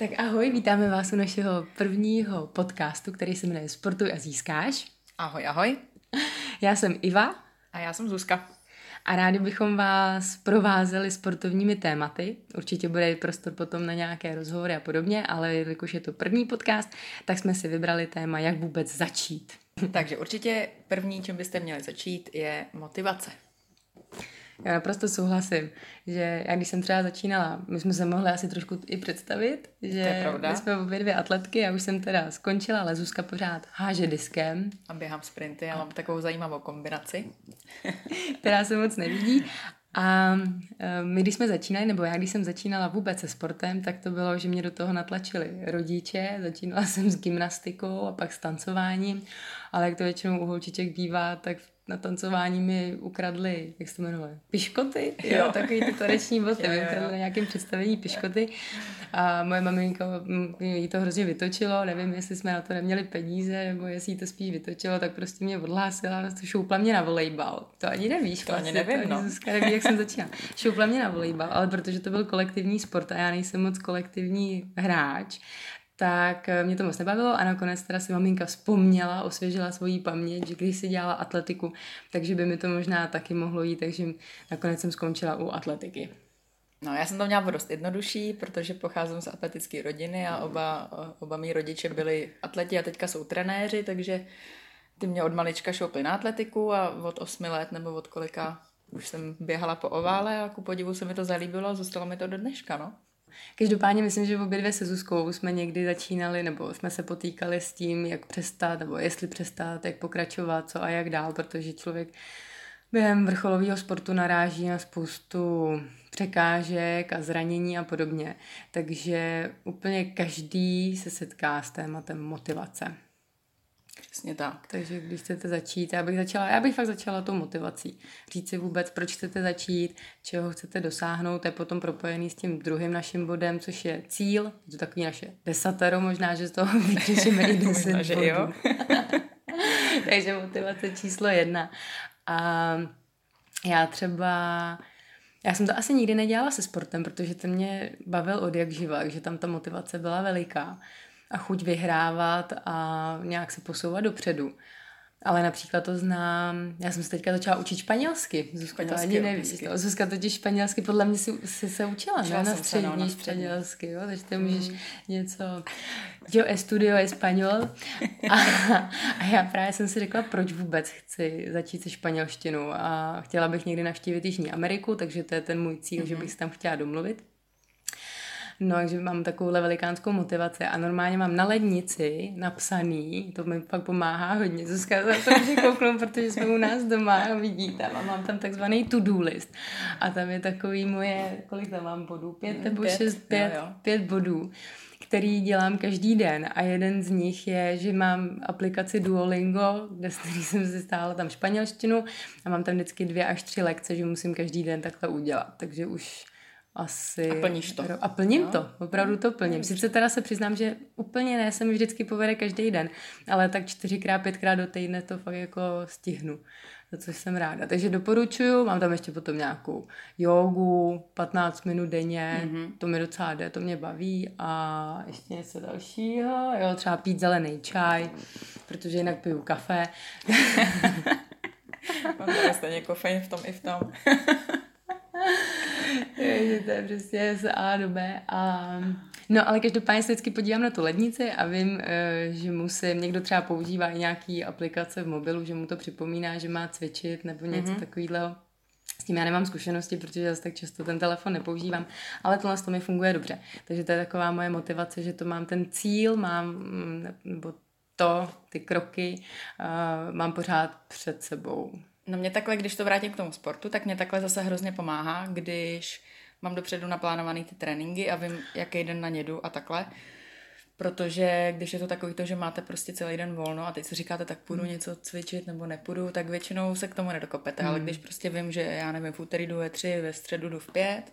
Tak ahoj, vítáme vás u našeho prvního podcastu, který se jmenuje Sportuj a získáš. Ahoj, ahoj. Já jsem Iva A já jsem Zuzka. a rádi bychom vás provázeli sportovními tématy. Určitě bude prostor potom na nějaké rozhovory a podobně, ale jelikož je to první podcast, tak jsme si vybrali téma, jak vůbec začít. Takže určitě první, čím byste měli začít, je motivace. Já naprosto souhlasím, že já když jsem třeba začínala, my jsme se mohli asi trošku i představit, že my jsme obě dvě atletky, já už jsem teda skončila, ale Zuzka pořád háže diskem, A běhám sprinty, já mám takovou zajímavou kombinaci. která se moc nevidí. A e, my, když jsme začínali, nebo já, když jsem začínala vůbec se sportem, tak to bylo, že mě do toho natlačili rodiče. Začínala jsem s gymnastikou a pak s tancováním, ale jak to většinou u holčiček bývá, tak na tancování mi ukradli, jak se to jmenuje, piškoty, jo, Jo. takový ty taneční boty, Jo, mi ukradli na nějakém představení piškoty a moje maminko, mm, jí to hrozně vytočilo, nevím, jestli jsme na to neměli peníze, nebo jestli jí to spíš vytočilo, tak prostě mě odhlásila, šoupla mě na volejbal. To ani nevíš, To ani vlastně, nevím, to ani no. Zuzka neví, jak jsem začínala. Šoupla mě na volejbal, ale protože to byl kolektivní sport a já nejsem moc kolektivní hráč, tak eh, mě to moc nebavilo a nakonec teda si maminka vzpomněla, osvěžila svoji paměť, že když si dělala atletiku, takže by mi to možná taky mohlo jít, takže nakonec jsem skončila u atletiky. No, já jsem to měla dost jednodušší, protože pocházím z atletické rodiny a oba, oba mý rodiče byli atleti a teďka jsou trenéři, takže ty mě od malička šoupli na atletiku a od osmi let nebo od kolika už jsem běhala po ovále a ku podivu se mi to zalíbilo a zůstalo mi to do dneška, no. Každopádně myslím, že obě dvě se Zuzkou jsme někdy začínali, nebo jsme se potýkali s tím, jak přestat, nebo jestli přestat, jak pokračovat, co a jak dál, protože člověk během vrcholového sportu naráží na spoustu překážek a zranění a podobně. Takže úplně každý se setká s tématem motivace. Přesně tak. Takže když chcete začít, já bych začala, já bych fakt začala tou motivací. Říct si vůbec, proč chcete začít, čeho chcete dosáhnout, je potom propojený s tím druhým naším bodem, což je cíl, je to takový naše desatero, možná, že z toho vytěžíme i deset Možná, že bodů. jo. Takže motivace číslo jedna. A já třeba, já jsem to asi nikdy nedělala se sportem, protože ten mě bavil od jak živa, takže tam ta motivace byla veliká a chuť vyhrávat a nějak se posouvat dopředu. Ale například to znám, já jsem se teďka začala učit španělsky. Zuzka to ani jo, neví. To. Zuzka totiž španělsky podle mě si, si se učila, Učila ne? Na jsem se, no, střední na střední. španělsky, jo? takže ty můžeš něco, yo estudio español a, a já právě jsem si řekla, proč vůbec chci začít se španělštinou a chtěla bych někdy navštívit Jižní Ameriku, takže to je ten můj cíl, že bych se tam chtěla domluvit. No, takže mám takovouhle velikánskou motivaci a normálně mám na lednici napsaný, to mi fakt pomáhá hodně, Zuzka za to může kouknout, protože jsme u nás doma a vidíte, a mám tam takzvaný to-do list. A tam je takový moje, kolik tam mám bodů, pět nebo Pět, šest, jo, pět, jo. pět bodů, který dělám každý den. A jeden z nich je, že mám aplikaci Duolingo, kde jsem si stála tam španělštinu a mám tam vždycky dvě až tři lekce, že musím každý den takhle udělat, takže už asi... A plníš to. A plním Jo. to, opravdu to plním. Sice teda se přiznám, že úplně ne, se mi vždycky povede každý den, ale tak čtyřikrát, pětkrát do týdne to fakt jako stihnu, za což jsem ráda. Takže doporučuju, mám tam ještě potom nějakou jogu, 15 minut denně, mm-hmm. to mi docela jde, to mě baví a ještě něco dalšího, jo, třeba pít zelený čaj, protože jinak piju kafe. Mám tady stejně kofein v tom i v tom. že to je prostě z A do B. A... No ale každopádně se vždycky podívám na tu lednici a vím, eh, že musím, někdo třeba používá i nějaký aplikace v mobilu, že mu to připomíná, že má cvičit nebo něco mm-hmm. takového. S tím já nemám zkušenosti, protože zase tak často ten telefon nepoužívám, ale tohle to mi funguje dobře. Takže to je taková moje motivace, že to mám ten cíl, mám, mm, nebo to, ty kroky, uh, mám pořád před sebou. No mě takhle, když to vrátím k tomu sportu, tak mě takhle zase hrozně pomáhá, když mám dopředu naplánovaný ty tréninky a vím, jaký den na nědu a takhle. Protože když je to takový to, že máte prostě celý den volno a teď si říkáte, tak půjdu hmm. něco cvičit nebo nepůjdu, tak většinou se k tomu nedokopete. Hmm. Ale když prostě vím, že já nevím, v úterý jdu ve tři, ve středu jdu v pět,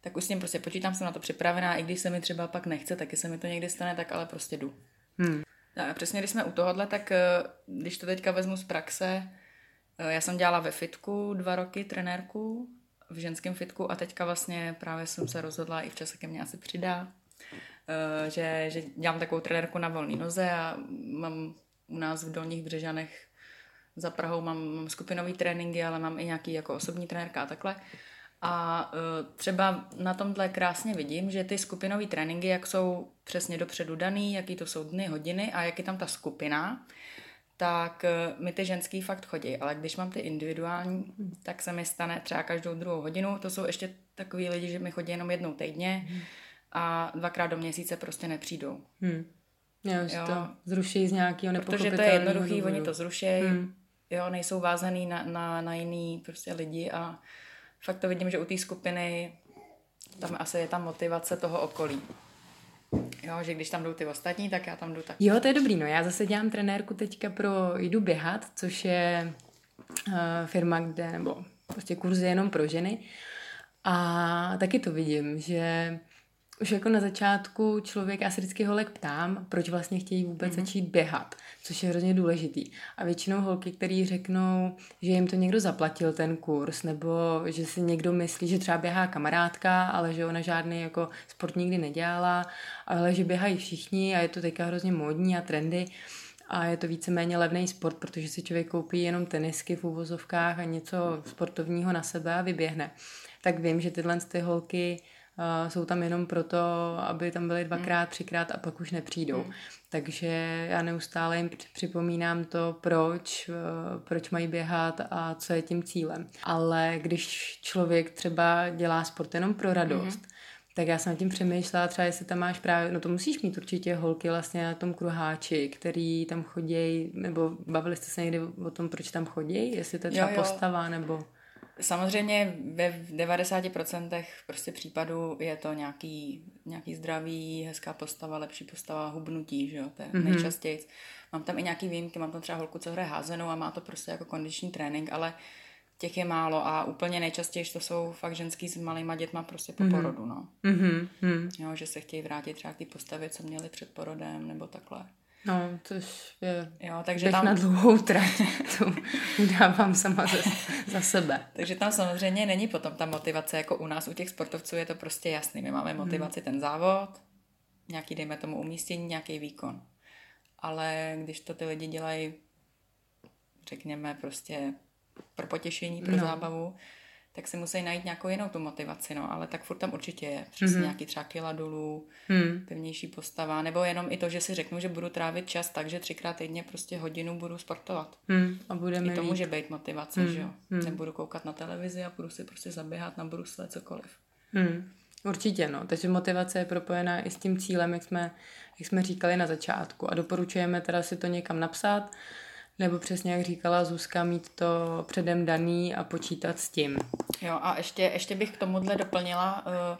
tak už s tím prostě počítám, jsem na to připravená, i když se mi třeba pak nechce, taky se mi to někdy stane, tak ale prostě jdu. Hmm. A přesně když jsme u tohohle, tak eh, když to teďka vezmu z praxe, já jsem dělala ve fitku dva roky trenérku, v ženském fitku a teďka vlastně právě jsem se rozhodla, i v čase ke mně asi přidá, eh, že, že dělám takovou trenérku na volné noze a mám u nás v Dolních Břežanech za Prahou mám, mám skupinový tréninky, ale mám i nějaký jako osobní trenérka a takhle. A uh, třeba na tomhle krásně vidím, že ty skupinové tréninky, jak jsou přesně dopředu daný, jaký to jsou dny, hodiny a jak je tam ta skupina, tak uh, mi ty ženský fakt chodí. Ale když mám ty individuální, tak se mi stane třeba každou druhou hodinu. To jsou ještě takový lidi, že mi chodí jenom jednou týdně a dvakrát do měsíce prostě nepřijdou. Hmm. Jo, jo. to zruší z nějakého Protože to je jednoduchý, oni to zruší, hmm. jo, nejsou vázaný na, na, na jiný prostě lidi a fakt to vidím, že u té skupiny tam asi je ta motivace toho okolí. Jo, že když tam jdou ty ostatní, tak já tam jdu tak. Jo, to je dobrý, no já zase dělám trenérku teďka pro Jdu běhat, což je uh, firma, kde, nebo prostě kurzy jenom pro ženy. A taky to vidím, že už jako na začátku člověk, já se vždycky holek ptám, proč vlastně chtějí vůbec mm-hmm. začít běhat, což je hrozně důležitý. A většinou holky, který řeknou, že jim to někdo zaplatil ten kurz, nebo že si někdo myslí, že třeba běhá kamarádka, ale že ona žádný jako sport nikdy nedělala, ale že běhají všichni a je to teďka hrozně módní a trendy a je to víceméně levný sport, protože si člověk koupí jenom tenisky v úvozovkách a něco sportovního na sebe a vyběhne. Tak vím, že tyhle ty holky Uh, jsou tam jenom proto, aby tam byly dvakrát, hmm. třikrát a pak už nepřijdou. Hmm. Takže já neustále jim připomínám to, proč, uh, proč mají běhat a co je tím cílem. Ale když člověk třeba dělá sport jenom pro radost, hmm. tak já jsem nad tím přemýšlela, třeba jestli tam máš právě, no to musíš mít určitě holky vlastně na tom kruháči, který tam chodí, nebo bavili jste se někdy o tom, proč tam chodí, jestli to je třeba jo, jo. postava, nebo... Samozřejmě ve 90% prostě případů je to nějaký, nějaký zdravý, hezká postava, lepší postava, hubnutí, že jo, to je mm-hmm. nejčastěji. Mám tam i nějaký výjimky, mám tam třeba holku, co hraje házenou a má to prostě jako kondiční trénink, ale těch je málo a úplně nejčastěji to jsou fakt ženský s malýma dětma prostě po mm-hmm. porodu, no. Mm-hmm. Jo, že se chtějí vrátit třeba k té postavě, co měli před porodem, nebo takhle. No, což je jo, takže tam... na dlouhou trať. to udávám sama za, za sebe. takže tam samozřejmě není potom ta motivace, jako u nás, u těch sportovců je to prostě jasný. My máme motivaci hmm. ten závod, nějaký, dejme tomu, umístění, nějaký výkon. Ale když to ty lidi dělají, řekněme, prostě pro potěšení, pro no. zábavu, tak si musí najít nějakou jinou tu motivaci, no, ale tak furt tam určitě je. Přesně mm-hmm. nějaký třeba kila dolů, mm. pevnější postava, nebo jenom i to, že si řeknu, že budu trávit čas tak, že třikrát týdně prostě hodinu budu sportovat. Mm. A budeme I to může být motivace, mm. že jo. Mm. Nebudu koukat na televizi a budu si prostě zaběhat na brusle, cokoliv. Mm. Určitě, no. Takže motivace je propojená i s tím cílem, jak jsme, jak jsme říkali na začátku. A doporučujeme teda si to někam napsat, nebo přesně jak říkala Zuzka, mít to předem daný a počítat s tím. Jo a ještě, ještě bych k tomuhle doplnila, eh,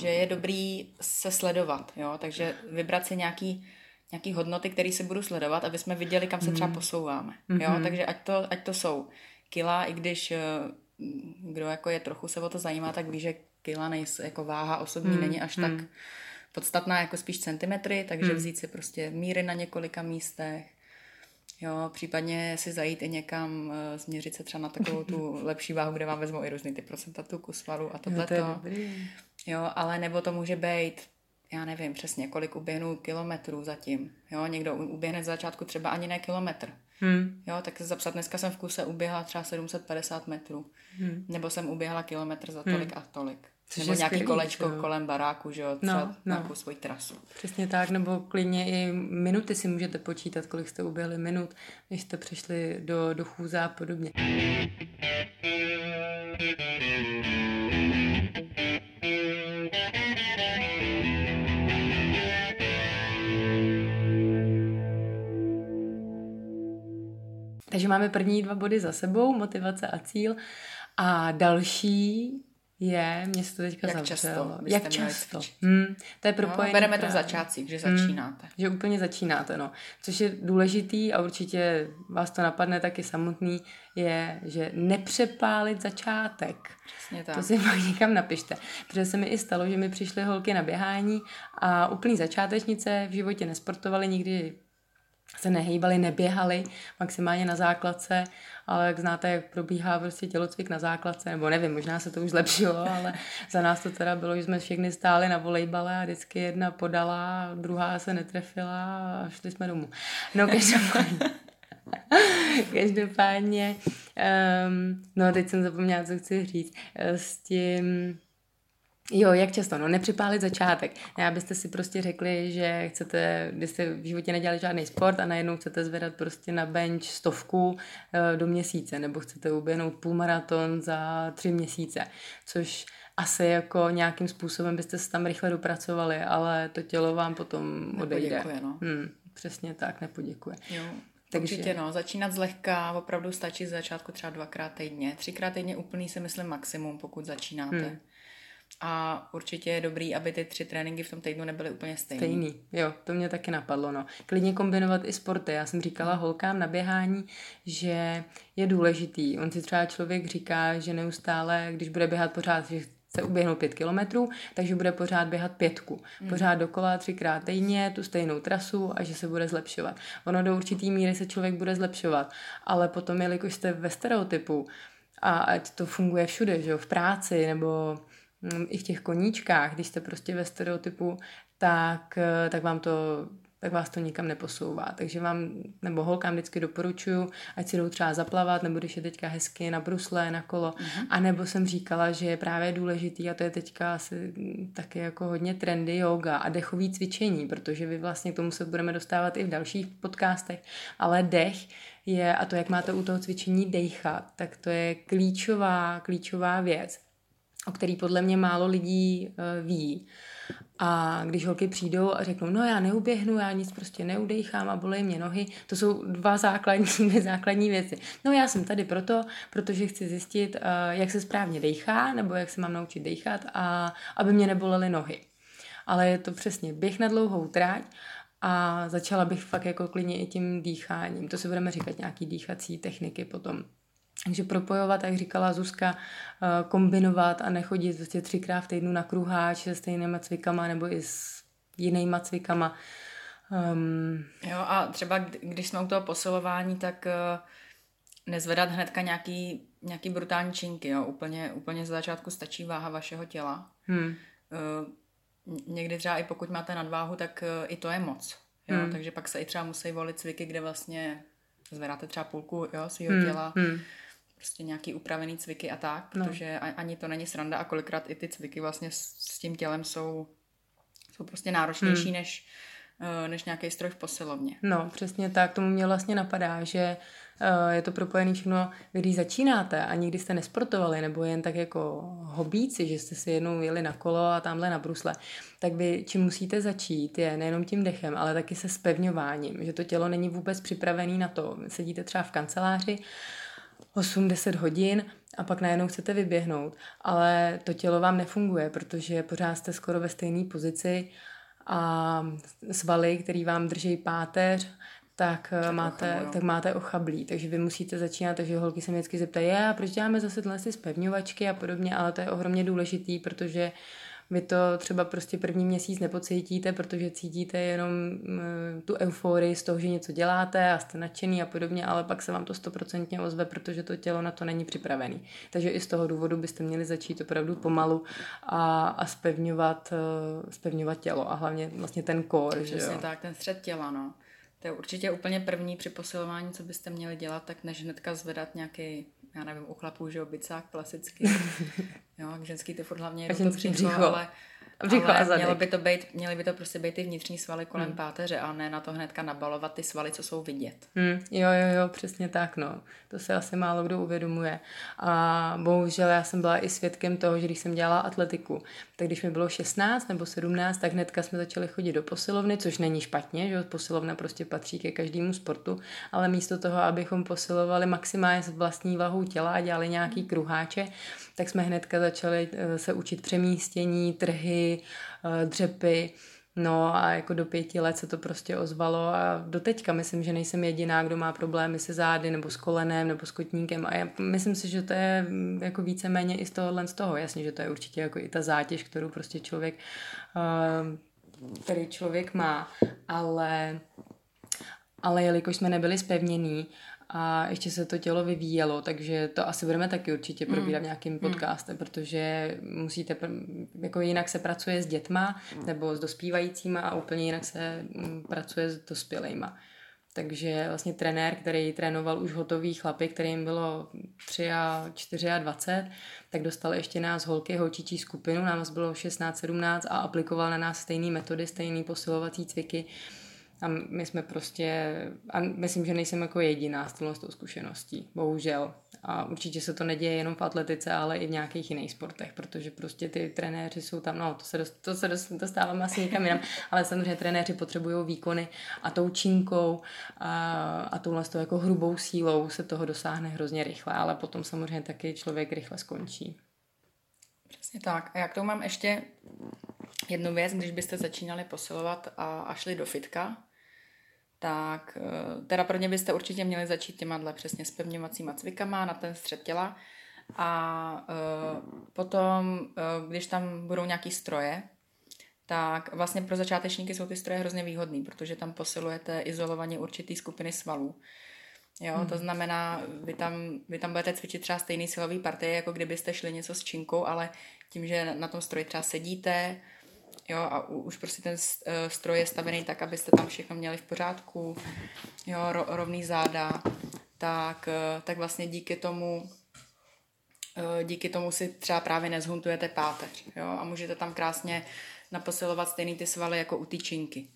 že je dobrý se sledovat, jo, takže vybrat si nějaký, nějaký hodnoty, které si budu sledovat, aby jsme viděli, kam se třeba hmm. posouváme. Jo, mm-hmm. takže ať to, ať to jsou kila, i když eh, kdo jako je trochu se o to zajímá, tak ví, že kila nejsou, jako váha osobní mm, není až tak hmm. podstatná jako spíš centimetry, takže mm. vzít si prostě míry na několika místech, Jo, případně si zajít i někam, uh, změřit se třeba na takovou tu lepší váhu, kde vám vezmou i různý ty procenta tuku, svalu a tohle. To jo, ale nebo to může být, já nevím přesně, kolik uběhnu kilometrů zatím. Jo, někdo uběhne z začátku třeba ani ne kilometr. Hmm. Jo, tak se zapsat, dneska jsem v kuse uběhla třeba 750 metrů. Hmm. Nebo jsem uběhla kilometr za tolik hmm. a tolik. Což nebo nějaký skvělý, kolečko jo. kolem baráku, že jo, třeba no, no. nějakou svoji trasu. Přesně tak, nebo klidně i minuty si můžete počítat, kolik jste uběhli minut, než jste přišli do, do chůze a podobně. Takže máme první dva body za sebou, motivace a cíl. A další je, mě se to teďka Jak zavřelo. často Jak často? Hmm, to je No, propojené. bereme to v začátcích, že začínáte. Že úplně začínáte, no. Což je důležitý a určitě vás to napadne taky samotný, je, že nepřepálit začátek. Přesně tak. To si pak někam napište. Protože se mi i stalo, že mi přišly holky na běhání a úplný začátečnice v životě nesportovaly, nikdy se nehýbali, neběhali, maximálně na základce, ale jak znáte, jak probíhá prostě tělocvik na základce, nebo nevím, možná se to už zlepšilo, ale za nás to teda bylo, že jsme všechny stáli na volejbale a vždycky jedna podala, druhá se netrefila a šli jsme domů. No každopádně. Každopádně, um, no teď jsem zapomněla, co chci říct, eh, s tím, Jo, jak často? No, nepřipálit začátek. Ne, abyste si prostě řekli, že chcete, když jste v životě nedělali žádný sport a najednou chcete zvedat prostě na bench stovku eh, do měsíce, nebo chcete uběhnout půlmaraton za tři měsíce, což asi jako nějakým způsobem byste se tam rychle dopracovali, ale to tělo vám potom odejde. Nepoděkuje, no. Hmm, přesně tak, nepoděkuje. Jo. Takže- Určitě no, začínat zlehka, opravdu stačí z začátku třeba dvakrát týdně. Třikrát týdně úplný si myslím maximum, pokud začínáte. Hmm. A určitě je dobrý, aby ty tři tréninky v tom týdnu nebyly úplně stejné. Stejný, jo, to mě taky napadlo, no. Klidně kombinovat i sporty. Já jsem říkala holkám na běhání, že je důležitý. On si třeba člověk říká, že neustále, když bude běhat pořád, že chce uběhnout pět kilometrů, takže bude pořád běhat pětku. Pořád dokola třikrát týdně, tu stejnou trasu a že se bude zlepšovat. Ono do určitý míry se člověk bude zlepšovat, ale potom, jelikož jste ve stereotypu, a ať to funguje všude, že jo, v práci nebo i v těch koníčkách, když jste prostě ve stereotypu, tak, eh, tak vám to tak vás to nikam neposouvá. Takže vám, nebo holkám vždycky doporučuju, ať si jdou třeba zaplavat, nebo když je teďka hezky na brusle, na kolo. Mm-hmm. A nebo jsem říkala, že je právě důležitý, a to je teďka asi mm, taky jako hodně trendy, yoga a dechový cvičení, protože vy vlastně k tomu se budeme dostávat i v dalších podcastech, ale dech je, a to, jak máte u toho cvičení dejchat, tak to je klíčová, klíčová věc, o který podle mě málo lidí uh, ví. A když holky přijdou a řeknou, no já neuběhnu, já nic prostě neudejchám a bolej mě nohy, to jsou dva základní, základní věci. No já jsem tady proto, protože chci zjistit, uh, jak se správně dejchá, nebo jak se mám naučit dejchat a aby mě nebolely nohy. Ale je to přesně běh na dlouhou tráť a začala bych fakt jako klidně i tím dýcháním. To si budeme říkat nějaký dýchací techniky potom. Takže propojovat, jak říkala Zuzka, eh, kombinovat a nechodit prostě třikrát v týdnu na kruháč se stejnýma cvikama nebo i s jinýma cvikama. Um, Jo, a třeba kdy- když jsme u toho posilování, tak eh, nezvedat hnedka nějaký, nějaký brutální činky. Jo. Úplně, úplně z začátku stačí váha vašeho těla. hmm, Eh, Někdy třeba i pokud máte nadváhu, tak i to je moc. Jo? Hmm. Takže pak se i třeba musí volit cviky, kde vlastně zvedáte třeba půlku jo, svého hmm, těla, hmm. Prostě nějaký upravený cviky a tak, No. protože a- ani to není sranda a kolikrát i ty cviky vlastně s, s tím tělem jsou, jsou prostě náročnější Hmm. než, eh, než nějaký stroj v posilovně. No, přesně tak, tomu mě vlastně napadá, že uh, je to propojené všechno, když začínáte a nikdy jste nesportovali, nebo jen tak jako hobíci, že jste si jednou jeli na kolo a tamhle na brusle, tak vy čím musíte začít je nejenom tím dechem, ale taky se spevňováním, že to tělo není vůbec připravené na to. Sedíte třeba v kanceláři 8-10 hodin a pak najednou chcete vyběhnout, ale to tělo vám nefunguje, protože pořád jste skoro ve stejné pozici a svaly, který vám drží páteř, tak, tak, máte, ochabujou. tak máte ochablí. Takže vy musíte začínat, takže holky se mě vždycky zeptají, "Je, a proč děláme zase tyhle ty spevňovačky a podobně, ale to je ohromně důležitý, protože vy to třeba prostě první měsíc nepocítíte, protože cítíte jenom mm, tu euforii z toho, že něco děláte a jste nadšený a podobně, ale pak se vám to stoprocentně ozve, protože to tělo na to není připravený. Takže i z toho důvodu byste měli začít opravdu pomalu a, a spevňovat, eh, spevňovat tělo a hlavně vlastně ten že Přesně tak, ten střed těla, no. To je určitě úplně první při posilování, co byste měli dělat, tak než hnedka zvedat nějaký, já nevím, u chlapů, že jo, bicák klasicky. jo, k ženský to furt hlavně je to břicho. ale břicho ale a zadek. Mělo by to být, měly by to prostě být ty vnitřní svaly kolem Hmm. páteře a ne na to hnedka nabalovat ty svaly, co jsou vidět. Hmm, jo, jo, jo, přesně tak, no. To se asi málo kdo uvědomuje. A bohužel já jsem byla i svědkem toho, že když jsem dělala atletiku, tak když mi bylo 16 nebo 17, tak hnedka jsme začali chodit do posilovny, což není špatně, že posilovna prostě patří ke každému sportu, ale místo toho, abychom posilovali maximálně s vlastní vahou těla a dělali nějaký kruháče, tak jsme hnedka začali eh, se učit přemístění, trhy, eh, dřepy, No a jako do pěti let se to prostě ozvalo a do teďka myslím, že nejsem jediná, kdo má problémy se zády nebo s kolenem nebo s kotníkem a já myslím si, že to je mm, jako víceméně i z tohohle z toho. Jasně, že to je určitě jako i ta zátěž, kterou prostě člověk, uh, který člověk má, ale ale jelikož jsme nebyli spevnění a ještě se to tělo vyvíjelo, takže to asi budeme taky určitě probírat v nějakým podcastem, protože musíte, jako jinak se pracuje s dětma nebo s dospívajícíma a úplně jinak se mm, pracuje s dospělejma. Takže vlastně trenér, který trénoval už hotový chlapy, kterým bylo 3 a 4 a 20, tak dostal ještě nás holky, holčičí skupinu, nás bylo 16-17 a aplikoval na nás stejné metody, stejné posilovací cviky. A my jsme prostě, a myslím, že nejsem jako jediná s tou zkušeností, bohužel. A určitě se to neděje jenom v atletice, ale i v nějakých jiných sportech, protože prostě ty trenéři jsou tam, no to se, dost, to se dost, dostáváme asi někam jinam, ale samozřejmě trenéři potřebují výkony a tou činkou a, a touhle tou jako hrubou sílou se toho dosáhne hrozně rychle, ale potom samozřejmě taky člověk rychle skončí. Přesně tak. A já k tomu mám ještě jednu věc, když byste začínali posilovat a, a šli do fitka, tak eh, teda pro ně byste určitě měli začít těma dle přesně spevňovacíma cvikama na ten střed těla a uh, potom, uh, když tam budou nějaký stroje, tak vlastně pro začátečníky jsou ty stroje hrozně výhodný, protože tam posilujete izolovaně určitý skupiny svalů. Jo, hmm. to znamená, vy tam, vy tam budete cvičit třeba stejný silový partie, jako kdybyste šli něco s činkou, ale tím, že na tom stroji třeba sedíte, jo, a už prostě ten stroj je stavený tak, abyste tam všechno měli v pořádku, jo, rovný záda, tak, tak vlastně díky tomu díky tomu si třeba právě nezhuntujete páteř, jo, a můžete tam krásně naposilovat stejný ty svaly jako u tyčinky.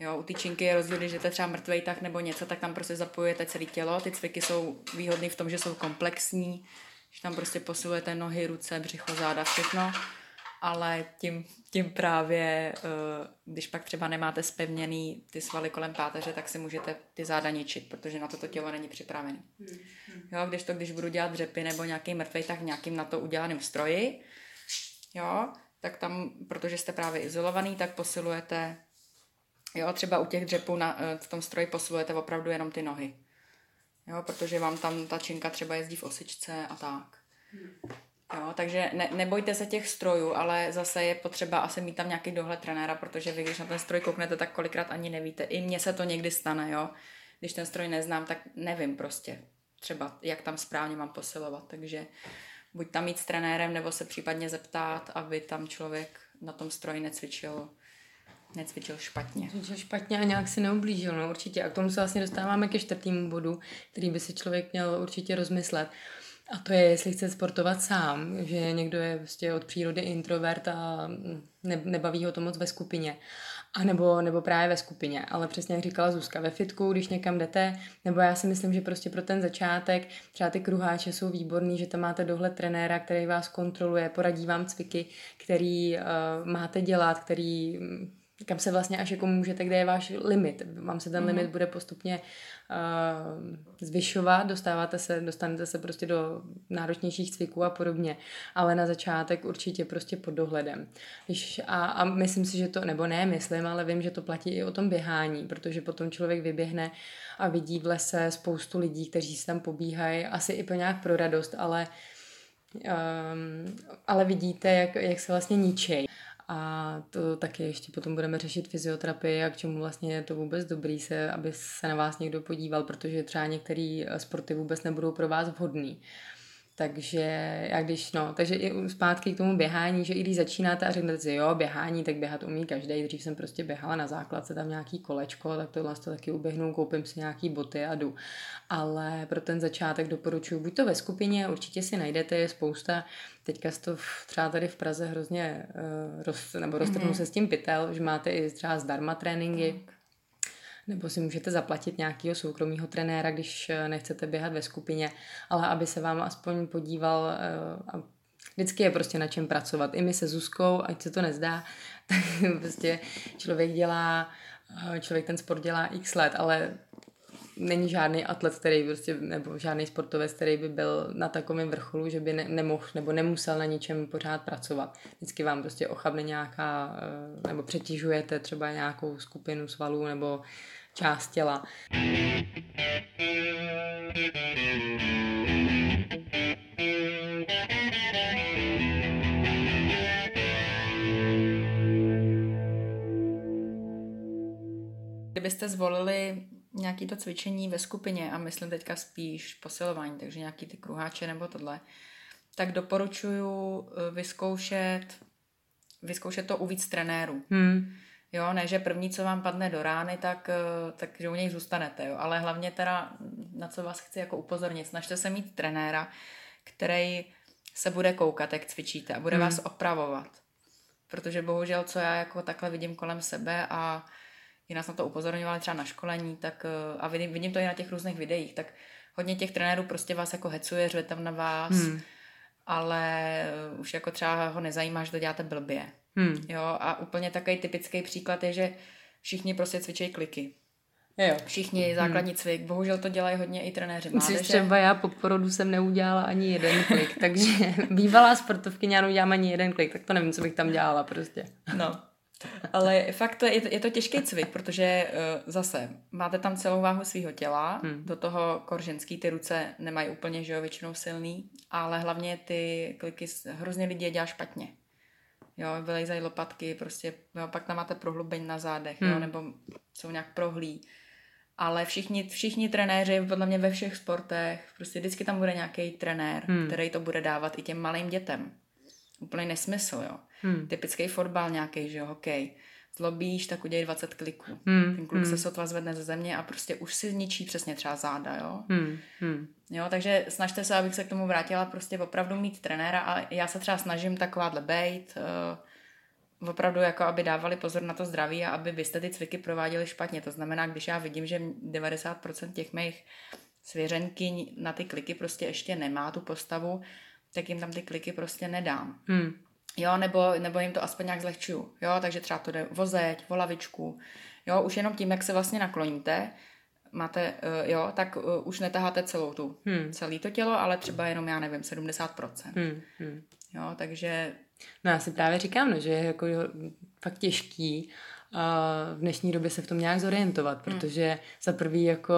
Jo, u tyčinky je rozdíl, když jdete třeba mrtvej tak nebo něco, tak tam prostě zapojujete celé tělo. Ty cviky jsou výhodné v tom, že jsou komplexní, že tam prostě posilujete nohy, ruce, břicho, záda, všechno. Ale tím, tím právě, když pak třeba nemáte spevněný ty svaly kolem páteře, tak si můžete ty záda ničit, protože na to to tělo není připravené. Jo, když to, když budu dělat dřepy nebo nějaký mrtvej, tak nějakým na to udělaným stroji, jo, tak tam, protože jste právě izolovaný, tak posilujete Jo, třeba u těch dřepů na, v tom stroji posilujete opravdu jenom ty nohy. Jo, protože vám tam ta činka třeba jezdí v osičce a tak. Jo, takže ne, nebojte se těch strojů, ale zase je potřeba asi mít tam nějaký dohled trenéra, protože vy, když na ten stroj kouknete, tak kolikrát ani nevíte. I mně se to někdy stane, jo. Když ten stroj neznám, tak nevím prostě třeba, jak tam správně mám posilovat. Takže buď tam mít s trenérem, nebo se případně zeptat, aby tam člověk na tom stroji necvičil necvičil špatně. Cvičil špatně a nějak si neublížil, no určitě. A k tomu se vlastně dostáváme ke čtvrtému bodu, který by si člověk měl určitě rozmyslet. A to je, jestli chce sportovat sám, že někdo je prostě od přírody introvert a ne, nebaví ho to moc ve skupině. A nebo, nebo právě ve skupině, ale přesně jak říkala Zuzka, ve fitku, když někam jdete, nebo já si myslím, že prostě pro ten začátek třeba ty kruháče jsou výborný, že tam máte dohled trenéra, který vás kontroluje, poradí vám cviky, který uh, máte dělat, který kam se vlastně až jako můžete, kde je váš limit. Vám se ten mm. limit bude postupně uh, zvyšovat, dostáváte se, dostanete se prostě do náročnějších cviků a podobně, ale na začátek určitě prostě pod dohledem. Když, a, a myslím si, že to, nebo ne, myslím, ale vím, že to platí i o tom běhání, protože potom člověk vyběhne a vidí v lese spoustu lidí, kteří se tam pobíhají, asi i po nějak pro radost, ale um, ale vidíte, jak, jak se vlastně ničej. A to taky ještě potom budeme řešit fyzioterapii a k čemu vlastně je to vůbec dobrý se, aby se na vás někdo podíval, protože třeba některé sporty vůbec nebudou pro vás vhodný. Takže já když, no, takže i zpátky k tomu běhání, že i když začínáte a řeknete si, jo, běhání, tak běhat umí každý. Dřív jsem prostě běhala na základce, tam nějaký kolečko, tak tohle to taky uběhnu, koupím si nějaký boty a jdu. Ale pro ten začátek doporučuji, buď to ve skupině, určitě si najdete, je spousta, teďka to třeba tady v Praze hrozně uh, roz, nebo roztrhnu mm-hmm. se s tím pytel, že máte i třeba zdarma tréninky, tak nebo si můžete zaplatit nějakého soukromého trenéra, když eh, nechcete běhat ve skupině, ale aby se vám aspoň podíval eh, a vždycky je prostě na čem pracovat. I my se Zuzkou, ať se to nezdá, tak prostě člověk dělá, eh, člověk ten sport dělá x let, ale není žádný atlet, který prostě, nebo žádný sportovec, který by byl na takovém vrcholu, že by ne, nemohl nebo nemusel na ničem pořád pracovat. Vždycky vám prostě ochabne nějaká, nebo přetěžujete třeba nějakou skupinu svalů nebo část těla. Kdybyste zvolili nějaký to cvičení ve skupině a myslím teďka spíš posilování, takže nějaký ty kruháče nebo tohle, tak doporučuji eh, vyzkoušet, vyzkoušet to u víc trenérů. Hmm. Jo, ne, že první, co vám padne do rány, tak, eh, tak že u něj zůstanete, jo. Ale hlavně teda, na co vás chci jako upozornit, snažte se mít trenéra, který se bude koukat, jak cvičíte a bude hmm. vás opravovat. Protože bohužel, co já jako takhle vidím kolem sebe a i nás na to upozorňovali třeba na školení, tak eh, a vidím, vidím to i na těch různých videích, tak hodně těch trenérů prostě vás jako hecuje, řve tam na vás, hmm. ale eh, už jako třeba ho nezajímá, že to děláte blbě. Hmm. Jo, a úplně takový typický příklad je, že všichni prostě cvičí kliky. Jo. Všichni hmm. základní hmm. cvik. Bohužel to dělají hodně i trenéři mládeže. třeba já po porodu jsem neudělala ani jeden klik, takže bývalá sportovkyně, já neudělám ani jeden klik, tak to nevím, co bych tam dělala prostě. No, ale fakt to je, je to těžký cvik, protože uh, zase máte tam celou váhu svého těla, hmm. do toho korženský ty ruce nemají úplně, že jo, většinou silný, ale hlavně ty kliky, hrozně lidi dělá špatně jo, vylejzají lopatky, prostě, jo, pak tam máte prohlubeň na zádech, hmm. jo, nebo jsou nějak prohlí. Ale všichni, všichni trenéři, podle mě ve všech sportech, prostě vždycky tam bude nějaký trenér, hmm. který to bude dávat i těm malým dětem. Úplný nesmysl, jo. Hmm. Typický fotbal nějaký, že jo, hokej zlobíš, tak udělej 20 kliků. Hmm. Ten kluk hmm. se sotva zvedne ze země a prostě už si zničí přesně třeba záda, jo. Hmm. Hmm. Jo, takže snažte se, abych se k tomu vrátila, prostě opravdu mít trenéra a já se třeba snažím takováhle bejt, uh, opravdu jako aby dávali pozor na to zdraví a aby vy jste ty cviky prováděli špatně. To znamená, když já vidím, že 90% těch mých svěřenky na ty kliky prostě ještě nemá tu postavu, tak jim tam ty kliky prostě nedám. Hmm. Jo, nebo, nebo jim to aspoň nějak zlehčuju. Jo, takže třeba to jde vozeť, volavičku. Jo, už jenom tím, jak se vlastně nakloníte, máte, uh, jo, tak uh, už netaháte celou tu, hmm. celé to tělo, ale třeba jenom, já nevím, 70%. Hmm. Hmm. Jo, takže... No já si právě říkám, no, že je jako fakt těžký v dnešní době se v tom nějak zorientovat, hmm. protože za prvý jako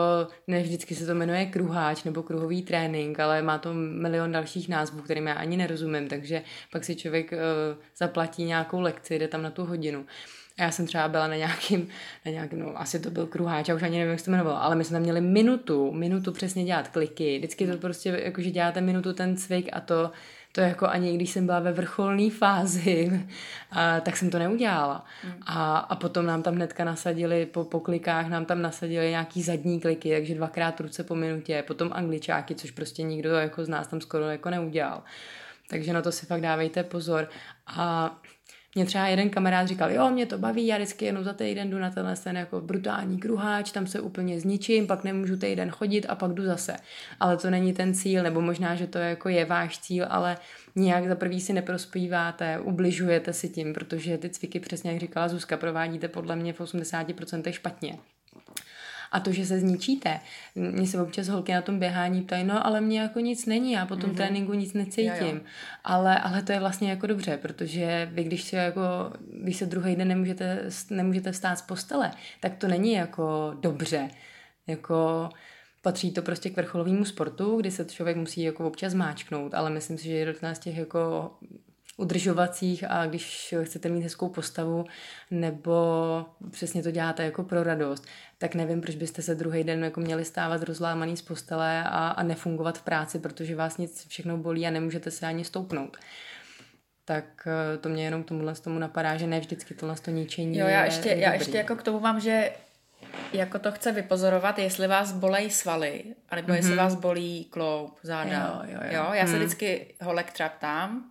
ne vždycky se to jmenuje kruháč nebo kruhový trénink, ale má to milion dalších názvů, kterým já ani nerozumím, takže pak si člověk uh, zaplatí nějakou lekci, jde tam na tu hodinu. A já jsem třeba byla na nějakým, na nějakým, no asi to byl kruháč, já už ani nevím, jak se to jmenovalo, ale my jsme tam měli minutu, minutu přesně dělat kliky. Vždycky to prostě, jakože děláte minutu ten cvik a to to jako ani když jsem byla ve vrcholné fázi, a, tak jsem to neudělala. Mm. A, a potom nám tam hnedka nasadili, po, po klikách nám tam nasadili nějaký zadní kliky, takže dvakrát ruce po minutě, potom angličáky, což prostě nikdo jako z nás tam skoro jako neudělal. Takže na to si fakt dávejte pozor. A mě třeba jeden kamarád říkal, jo, mě to baví, já vždycky jenom za týden jdu na tenhle ten jako brutální kruháč, tam se úplně zničím, pak nemůžu týden chodit a pak jdu zase. Ale to není ten cíl, nebo možná, že to jako je váš cíl, ale nějak za prvý si neprospíváte, ubližujete si tím, protože ty cviky, přesně jak říkala Zuzka, provádíte podle mě v 80% špatně. A to, že se zničíte. Mně se občas holky na tom běhání ptají, no ale mě jako nic není, já po tom mm-hmm. tréninku nic necítím. Jo, jo. Ale, ale to je vlastně jako dobře, protože vy, když se jako, když se druhý den nemůžete, nemůžete vstát z postele, tak to není jako dobře. Jako patří to prostě k vrcholovému sportu, kdy se člověk musí jako občas máčknout, ale myslím si, že jedna z těch jako udržovacích a když chcete mít hezkou postavu nebo přesně to děláte jako pro radost, tak nevím, proč byste se druhý den jako měli stávat rozlámaný z postele a, a nefungovat v práci, protože vás nic všechno bolí a nemůžete se ani stoupnout tak eh, to mě jenom tomuhle tomu napadá, že ne vždycky tohle to ničení Jo, já je, ještě, je já ještě jako k tomu mám, že jako to chce vypozorovat, jestli vás bolej svaly, anebo mm-hmm. jestli vás bolí kloup, záda. Jo, jo, jo. jo já se Hmm. vždycky holek třeba ptám,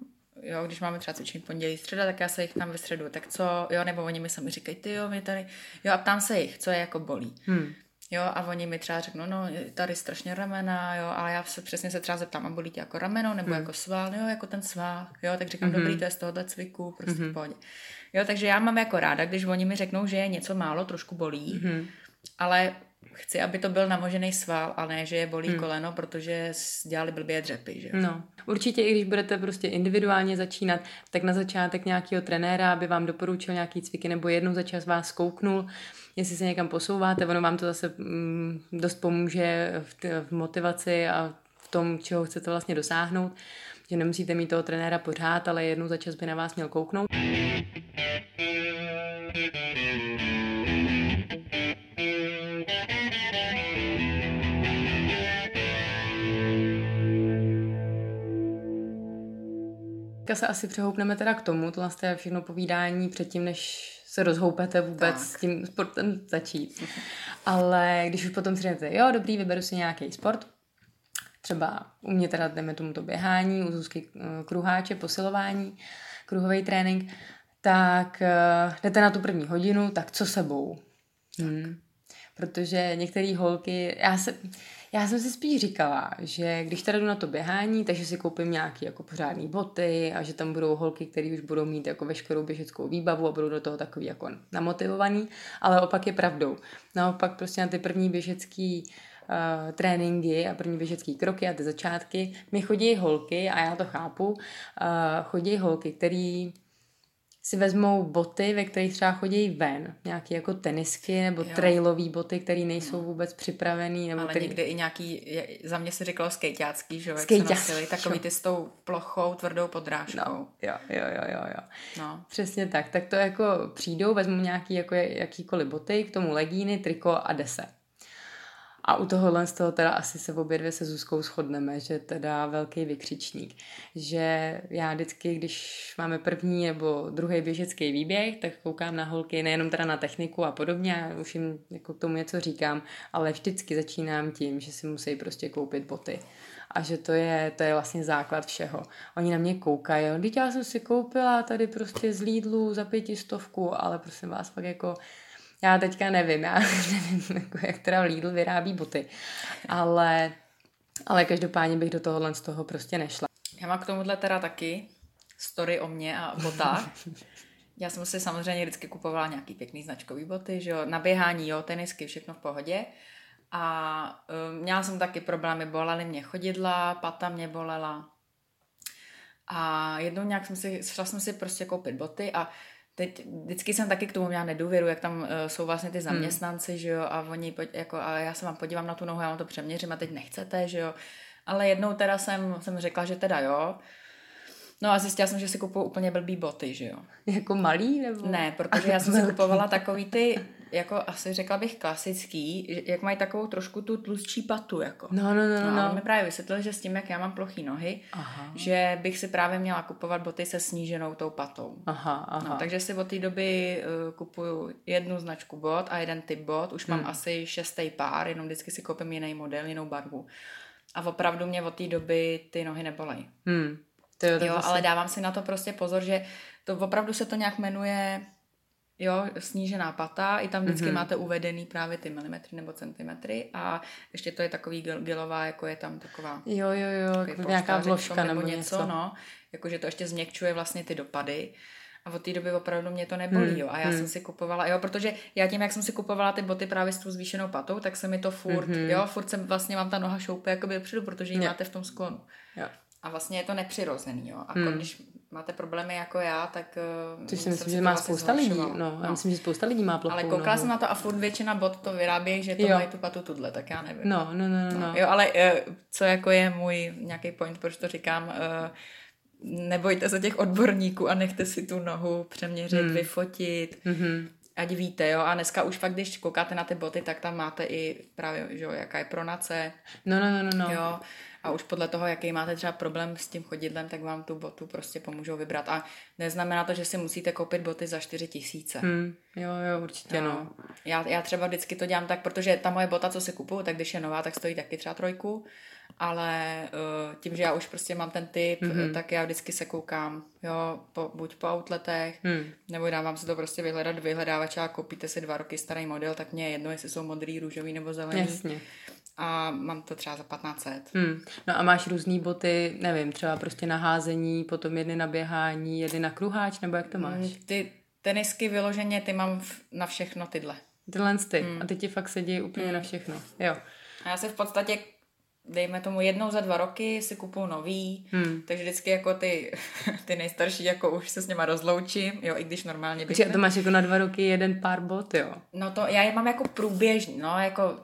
jo, když máme třeba cvičení pondělí, středa, tak já se jich tam ve středu, tak co, jo, nebo oni mi sami říkají, ty jo, mě tady, jo, a ptám se jich, co je jako bolí. Hmm. Jo, a oni mi třeba řeknou, no, tady strašně ramena, jo, ale já se přesně se třeba zeptám, a bolí tě jako rameno nebo Hmm. jako sval, jo, jako ten sval, jo, tak říkám, Mhm. dobrý, to je z tohohle cviku, prostě Mhm. v pohodě. Jo, takže já mám jako ráda, když oni mi řeknou, že je něco málo, trošku bolí, Mhm. ale chci, aby to byl namožený sval a ne, že je bolí Hmm. koleno, protože dělali blbě dřepy, že. No, určitě i když budete prostě individuálně začínat, tak na začátek nějakého trenéra, aby vám doporučil nějaký cviky nebo jednou za čas vás kouknul, jestli se někam posouváte, ono vám to zase mm, dost pomůže v, t- v motivaci a v tom, čeho chcete vlastně dosáhnout, že nemusíte mít toho trenéra pořád, ale jednou za čas by na vás měl kouknout. Teďka se asi přehoupneme teda k tomu, tohle je všechno povídání předtím, než se rozhoupete vůbec Tak. s tím sportem začít. Ale když už potom si řeknete, jo, dobrý, vyberu si nějaký sport, třeba u mě teda jdeme tomu to běhání, u Zuzky eh, kruháče, posilování, kruhový trénink, tak eh, jdete na tu první hodinu, tak co sebou? Hmm. Protože některé holky, já, se, já jsem si spíš říkala, že když teda jdu na to běhání, takže si koupím nějaký jako pořádný boty a že tam budou holky, které už budou mít jako veškerou běžeckou výbavu a budou do toho takový jako namotivovaný, ale opak je pravdou. Naopak prostě na ty první běžecký uh, tréninky a první běžecký kroky a ty začátky mi chodí holky, a já to chápu, uh, chodí holky, který si vezmou boty, ve kterých třeba chodí ven. Nějaké jako tenisky nebo Jo. trailové boty, které nejsou vůbec připravený. Nebo Ale který... někdy i nějaký, za mě se říkalo skejťácký, že jo, nosili, takový jo. ty s tou plochou, tvrdou podrážkou. No, jo, jo, jo, jo, jo. no. Přesně tak. Tak to jako přijdou, vezmu nějaký jako jakýkoliv boty, k tomu legíny, triko a dese. A u tohohle z toho teda asi se obě dvě se Zuzkou shodneme, že teda velký vykřičník. Že já vždycky, když máme první nebo druhý běžecký výběh, tak koukám na holky nejenom teda na techniku a podobně, už jim jako k tomu něco říkám, ale vždycky začínám tím, že si musí prostě koupit boty. A že to je, to je vlastně základ všeho. Oni na mě koukají, jo, já jsem si koupila tady prostě z Lidlu za pětistovku, ale prosím vás, fakt jako já teďka nevím, já nevím, jako jak teda Lidl vyrábí boty, ale, ale každopádně bych do tohohle z toho prostě nešla. Já mám k tomuhle teda taky story o mě a o botách. Já jsem si samozřejmě vždycky kupovala nějaký pěkný značkový boty, že jo, na běhání, jo, tenisky, všechno v pohodě. A um, měla jsem taky problémy, bolely mě chodidla, pata mě bolela. A jednou nějak jsem si, šla jsem si prostě koupit boty a teď vždycky jsem taky k tomu měla nedůvěru, jak tam uh, jsou vlastně ty zaměstnanci, hmm. že jo, a oni, jako, a já se vám podívám na tu nohu, já vám to přeměřím a teď nechcete, že jo. Ale jednou teda jsem, jsem řekla, že teda jo. No a zjistila jsem, že si kupuju úplně blbý boty, že jo. Jako malý nebo? Ne, protože já jsem si kupovala takový ty, jako asi řekla bych klasický, jak mají takovou trošku tu tlustší patu, jako. No, no, no, No, no. a mi právě vysvětlil, že s tím, jak já mám plochý nohy, Aha, že bych si právě měla kupovat boty se sníženou tou patou. aha, aha. No, takže si od té doby uh, kupuju jednu značku bot a jeden typ bot. Už mám Hmm. asi šestý pár, jenom vždycky si koupím jiný model, jinou barvu. A opravdu mě od té doby ty nohy nebolej. Hmm. To jo, to Jo, zase- ale dávám si na to prostě pozor, že to opravdu se to nějak jmenuje jo, snížená pata, i tam vždycky Mhm. mm-hmm. máte uvedený právě ty milimetry nebo centimetry a ještě to je takový gel- gelová, jako je tam taková Jo, jo, jo, jako nějaká polštářek vložka tom nebo něco. no, jakože to ještě změkčuje vlastně ty dopady. A od té doby opravdu mě to nebolí, Hmm, jo. A já hmm. jsem si kupovala, jo, protože já tím, jak jsem si kupovala ty boty právě s tou zvýšenou patou, tak se mi to furt, Mhm. jo, furt jsem vlastně mám ta noha šoupe jakoby dopředu, protože ji máte v tom sklonu. Jo. A vlastně je to nepřirozený, jo. A Hmm. hmm. když máte problémy jako já, tak... eh, Což si myslím, že má asi spousta lidí. zhoršovala. No, já myslím, že spousta lidí má plochou Ale koukala nohu. jsem na to a furt většina bot to vyrábí, že to Jo. mají tu patu tudle, tak já nevím. No, no, no, no. no. Jo, ale eh, co jako je můj nějaký point, proč to říkám, eh, nebojte se těch odborníků a nechte si tu nohu přeměřit, hmm. vyfotit, Mhm. Ať víte, jo. A dneska už fakt, když koukáte na ty boty, tak tam máte i právě, že jo, jaká je pronace, No, no, no, no, no. jo. A už podle toho, jaký máte třeba problém s tím chodidlem, tak vám tu botu prostě pomůžou vybrat. A neznamená to, že si musíte koupit boty za 4 tisíce. Hm, jo, jo, určitě, no. No. Já, já třeba vždycky to dělám tak, protože ta moje bota, co si kupuju, tak když je nová, tak stojí taky třeba trojku, ale uh, tím, že já už prostě mám ten typ, Mhm. mm-hmm. tak já vždycky se koukám, jo, po, buď po outletech, Hm. nebo dávám si to prostě vyhledat vyhledávače a koupíte si dva roky starý model, tak mě je jedno, jestli jsou modrý, růžový nebo zelený. Jasně. A mám to třeba za 1500. Hm. No a máš různé boty, nevím, třeba prostě na házení, potom jedny na běhání, jedny na kruháč, nebo jak to máš? Mm, Ty tenisky vyloženě, ty mám v, na všechno tyhle. Tyhle ty. A ty ti fakt sedí úplně na všechno. Jo. A já se v podstatě, dejme tomu jednou za dva roky, si kupuju nový, Hmm. takže vždycky jako ty, ty nejstarší, jako už se s něma rozloučím, jo, i když normálně bych... Takže to máš jako na dva roky jeden pár bot, jo. No to, já je mám jako průběžný, no, jako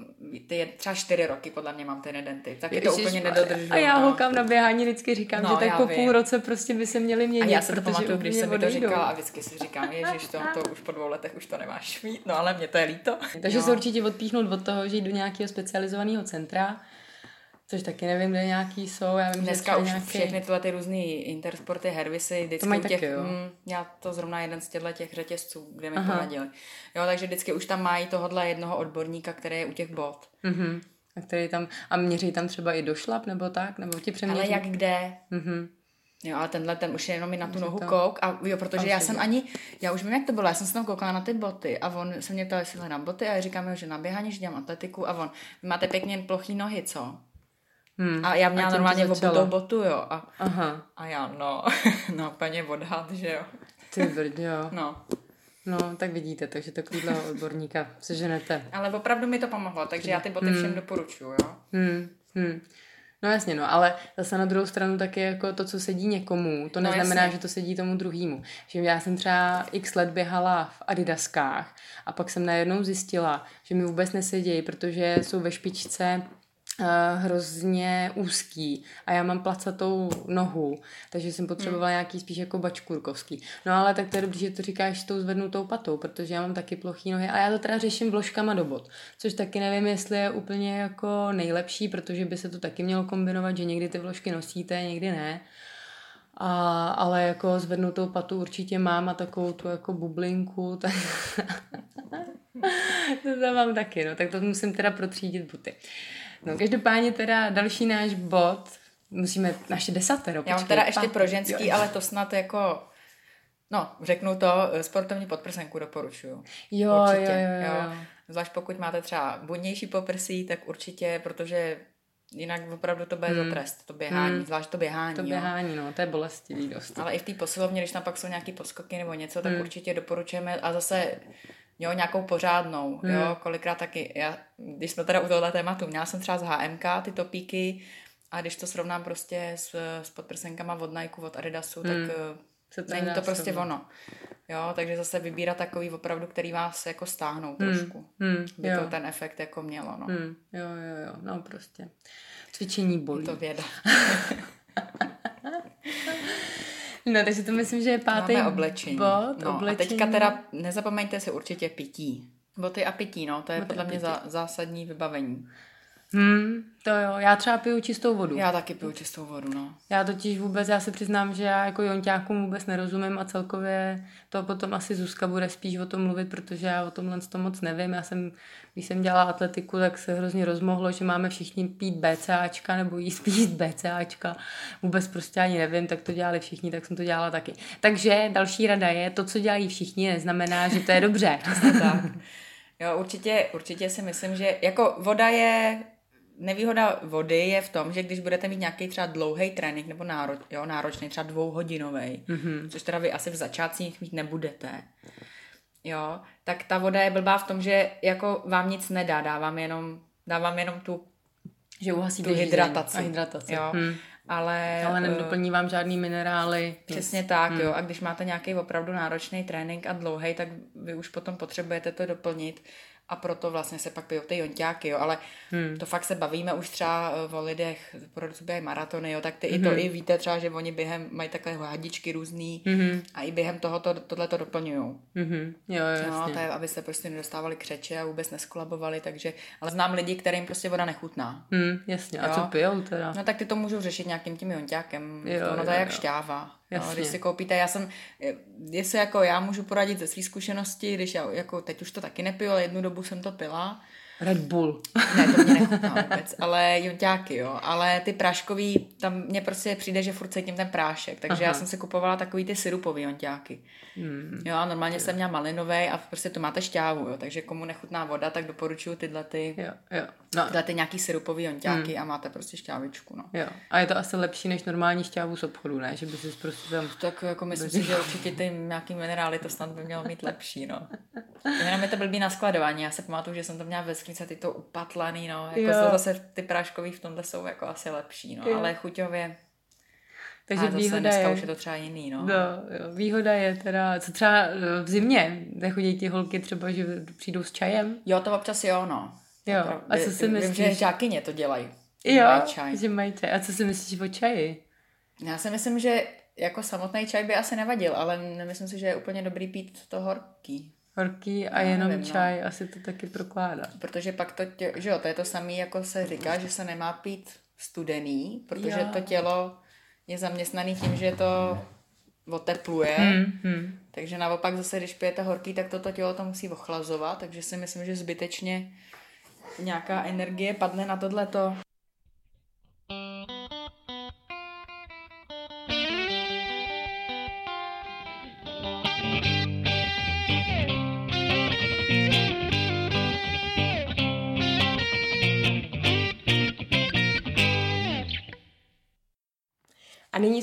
ty je, třeba čtyři roky podle mě mám ten jeden typ, tak je to úplně nedodržuju. A já no. holkám na běhání vždycky říkám, No, že tak po vím. půl roce prostě by se měli A měnit, já se to pamatuju, když jsem mi to říkala a vždycky si říkám, ježiš, to, to už po dvou letech už to nemáš mít, no ale mě to je líto. Takže jo. se určitě odpíchnout od toho, že jdu do nějakého specializovaného centra, což taky nevím, kde nějaký jsou. Já vím, Dneska že už nějaký... všechny tyhle ty různé intersporty, hervisy, vždycky mají u těch, taky, jo? mm, já to zrovna jeden z těchto těch řetězců, kde mi Aha. poradili. Jo, takže vždycky už tam mají tohohle jednoho odborníka, který je u těch bot. Mhm. A, který tam, a měří tam třeba i došlap, nebo tak? Nebo ti přeměří? Ale jak kde? Mhm. Jo, ale tenhle ten už je jenom mi na tu Že nohu to- kouk a jo, protože já jsem ani, já už vím, jak to bylo, já jsem se tam koukala na ty boty a on se mě ptal, jestli hledám boty a já říkám, že na běhání, že dělám atletiku a on, vy máte pěkně plochý nohy, co? Hmm. A já měla to normálně obutou botu, jo. A, Aha, a já, no, no, paně odhad, že jo. ty brďo. No, No, tak vidíte, takže takovýhle odborníka seženete. ale opravdu mi to pomohlo, takže já ty boty všem doporučuju, jo. Hmm, hmm. No jasně, no, ale zase na druhou stranu taky jako to, co sedí někomu, to No, neznamená, jasně. že to sedí tomu druhému. Že já jsem třeba x let běhala v adidaskách a pak jsem najednou zjistila, že mi vůbec nesedí, protože jsou ve špičce hrozně úzký a já mám placatou nohu, takže jsem potřebovala nějaký spíš jako bačkurkovský. No ale tak to je dobrý, že to říkáš s tou zvednutou patou, protože já mám taky plochý nohy a já to teda řeším vložkama do bot, což taky nevím, jestli je úplně jako nejlepší, protože by se to taky mělo kombinovat, že někdy ty vložky nosíte, někdy ne. A, ale jako zvednutou patu určitě mám a takovou tu jako bublinku, tak to tam mám taky, no, tak to musím teda protřídit boty. No, každopádně teda další náš bod, musíme naše desatero, Já mám počkej, teda ještě pátý, pro ženský, jo. ale to snad jako, no, řeknu to, sportovní podprsenku doporučuju. Jo, určitě, jo, jo, jo. Zvlášť pokud máte třeba budnější poprsí, tak určitě, protože jinak opravdu to bude za trest, to běhání, Hmm. zvlášť to běhání. To jo. běhání, no, to je bolestivý dost. Ale i v té posilovně, když tam pak jsou nějaký poskoky nebo něco, tak Hmm. určitě doporučujeme a zase jo, nějakou pořádnou, Hmm. jo, kolikrát taky, já, když jsme teda u tohle tématu, měla jsem třeba z HMK ty topíky a když to srovnám prostě s, s podprsenkama od Nike, od Adidasu, Hmm. tak eh, Se to není to prostě srovnat. ono. Jo, takže zase vybírat takový opravdu, který vás jako stáhnou trošku. Hmm, By jo. to ten efekt jako mělo, no. Hmm, jo, jo, jo, no prostě. Cvičení bolí. To věda. No, takže to myslím, že je pátý Máme oblečení. bod. no, oblečení. A teďka teda nezapomeňte si určitě pití. Boty a pití, no, to je Boty podle mě za, zásadní vybavení. Hmm, to jo, já třeba piju čistou vodu. Já. Taky piju čistou vodu, no. já totiž vůbec, já se přiznám, že já jako jonťákům vůbec nerozumím a celkově to potom asi Zuzka bude spíš o tom mluvit, protože já o tomhle to moc nevím. Já jsem, když jsem dělala atletiku, tak se hrozně rozmohlo, že máme všichni pít BCAčka nebo jíst pít BCAčka. Vůbec prostě ani nevím, tak to dělali všichni, tak jsem to dělala taky. Takže další rada je, to, co dělají všichni, neznamená, že to je dobře. tak. Jo, určitě, určitě si myslím, že jako voda je, nevýhoda vody je v tom, že když budete mít nějaký třeba dlouhý trénink nebo nároč, jo, náročný, třeba dvouhodinový, mm-hmm. což teda vy asi v začátcích mít nebudete, jo, tak ta voda je blbá v tom, že jako vám nic nedá, dávám jenom, dávám jenom tu, Že uhasí tu hydrataci. A hydrataci. Jo, Hmm. ale, Ale eh, nedoplní vám žádný minerály. Přesně tak, jo. A když máte nějaký opravdu náročný trénink a dlouhý, tak vy už potom potřebujete to doplnit. A proto vlastně se pak pijou ty jonťáky, jo, ale hmm. to fakt se bavíme už třeba eh, o lidech, pro běhají maratony, jo, tak ty hmm. i to hmm. i víte třeba, že oni během mají takové hadičky různý hmm. a i během toho to, tohle to doplňují. Hmm. Jo, jo, no, to je, aby se prostě nedostávali křeče a vůbec neskolabovali, takže, ale znám lidi, kterým prostě voda nechutná. Hmm, jasně, a jo? co pijou teda? No tak ty to můžou řešit nějakým tím jonťákem, jo, ono to je jak jo. šťáva. No, když si koupíte, já jsem, jestli jako já můžu poradit ze své zkušenosti, když já jako teď už to taky nepiju, ale jednu dobu jsem to pila, Red Bull. Ne, to mě nechutná vůbec, ale jonťáky, jo. Ale ty práškový, tam mně prostě přijde, že furt cítím ten prášek, takže Aha. já jsem si kupovala takový ty syrupový jonťáky. Hmm. Jo, a normálně jo. jsem měla malinový a prostě to máte šťávu, jo. Takže komu nechutná voda, tak doporučuji tyhle ty, jo, jo. No. tyhle ty nějaký syrupový jonťáky hmm. a máte prostě šťávičku, no. Jo. A je to asi lepší než normální šťávu z obchodu, ne? Že by si prostě tam... Tak jako myslím si, že určitě ty nějaký minerály to snad by mělo mít lepší, no. Jenom je to blbý na skladování. Já se pamatuju, že jsem to měla ve skříňce ty to upatlaný, no. Jako jo. zase ty práškový v tomhle jsou jako asi lepší, no. Jo. Ale chuťově takže a výhoda je, už je to třeba jiný, no. no jo, výhoda je teda, co třeba v zimě, nechodí ti holky třeba, že přijdou s čajem? Jo, to občas jo, no. Jo, a co si myslíš? Vím, že žákyně to dělají. Jo, mají čaj. že mají čaj. A co si myslíš o čaji? Já si myslím, že jako samotný čaj by asi nevadil, ale nemyslím si, že je úplně dobrý pít to horký. Horký a jenom nevím, no. čaj, no. asi to taky prokládá. Protože pak to, tě, že jo, to je to samé, jako se říká, že se nemá pít studený, protože jo. to tělo je zaměstnaný tím, že to otepluje. Hmm, hmm. Takže naopak zase, když pijete horký, tak toto tělo to musí ochlazovat, takže si myslím, že zbytečně nějaká energie padne na tohleto.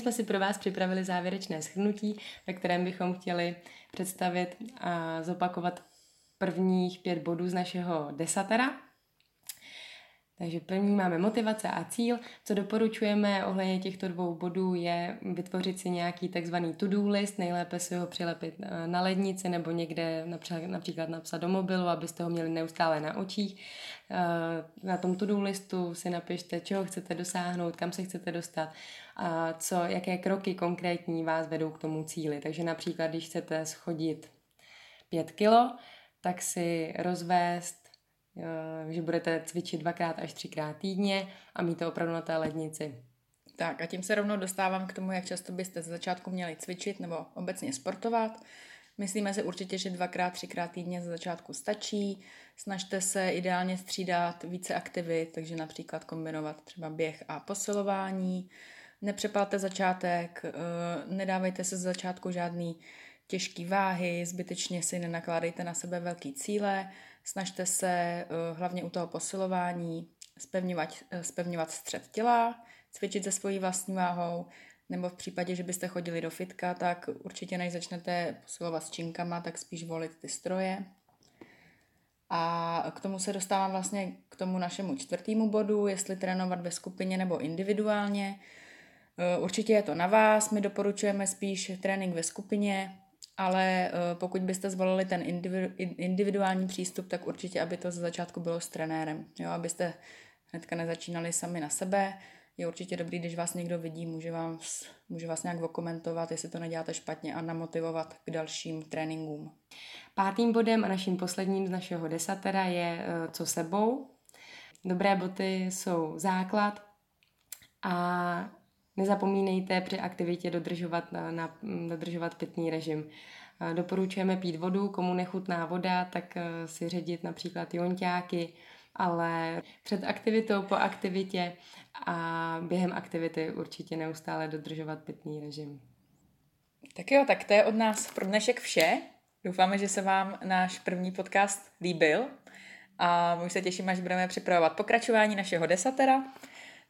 Jsme si pro vás připravili závěrečné shrnutí, ve kterém bychom chtěli představit a zopakovat prvních pět bodů z našeho desatera. Takže první máme motivace a cíl. Co doporučujeme ohledně těchto dvou bodů je vytvořit si nějaký takzvaný to-do list, nejlépe si ho přilepit eh, na lednici nebo někde například napsat do mobilu, abyste ho měli neustále na očích. Eh, na tom to-do listu si napište, čeho chcete dosáhnout, kam se chcete dostat, a co, jaké kroky konkrétní vás vedou k tomu cíli. Takže například, když chcete schodit pět kilo, tak si rozvést že budete cvičit dvakrát až třikrát týdně a mít to opravdu na té lednici. Tak a tím se rovnou dostávám k tomu, jak často byste z začátku měli cvičit nebo obecně sportovat. Myslíme si určitě, že dvakrát, třikrát týdně ze začátku stačí. Snažte se ideálně střídat více aktivit, takže například kombinovat třeba běh a posilování. Nepřepalte začátek, eh, nedávejte se z začátku žádný těžký váhy, zbytečně si nenakládejte na sebe velký cíle, Snažte se eh, hlavně u toho posilování spevňovat, eh, spevňovat střed těla, cvičit se svojí vlastní váhou, nebo v případě, že byste chodili do fitka, tak určitě než začnete posilovat s činkama, tak spíš volit ty stroje. A k tomu se dostávám vlastně k tomu našemu čtvrtému bodu, jestli trénovat ve skupině nebo individuálně. Eh, určitě je to na vás, my doporučujeme spíš trénink ve skupině, ale uh, pokud byste zvolili ten individuální přístup, tak určitě, aby to ze začátku bylo s trenérem, jo, abyste hnedka nezačínali sami na sebe. Je určitě dobrý, když vás někdo vidí, může, vám, může vás nějak okomentovat, jestli to neděláte špatně a namotivovat k dalším tréninkům. Pátým bodem a naším posledním z našeho desatera je uh, co sebou. Dobré boty jsou základ a Nezapomínejte při aktivitě dodržovat, na, na, dodržovat pitný režim. Doporučujeme pít vodu, komu nechutná voda, tak eh, si ředit například jonťáky, ale před aktivitou, po aktivitě a během aktivity určitě neustále dodržovat pitný režim. Tak jo, tak to je od nás pro dnešek vše. Doufáme, že se vám náš první podcast líbil a my už se těšíme, až budeme připravovat pokračování našeho desatera.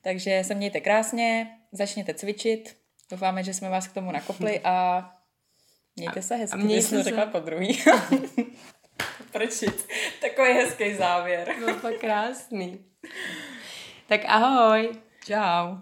Takže se mějte krásně, začněte cvičit. Doufáme, že jsme vás k tomu nakopli a mějte se hezky. A mějte se. řekla po druhý. Prčit. Takový hezký závěr. Byl to krásný. Tak ahoj. Čau.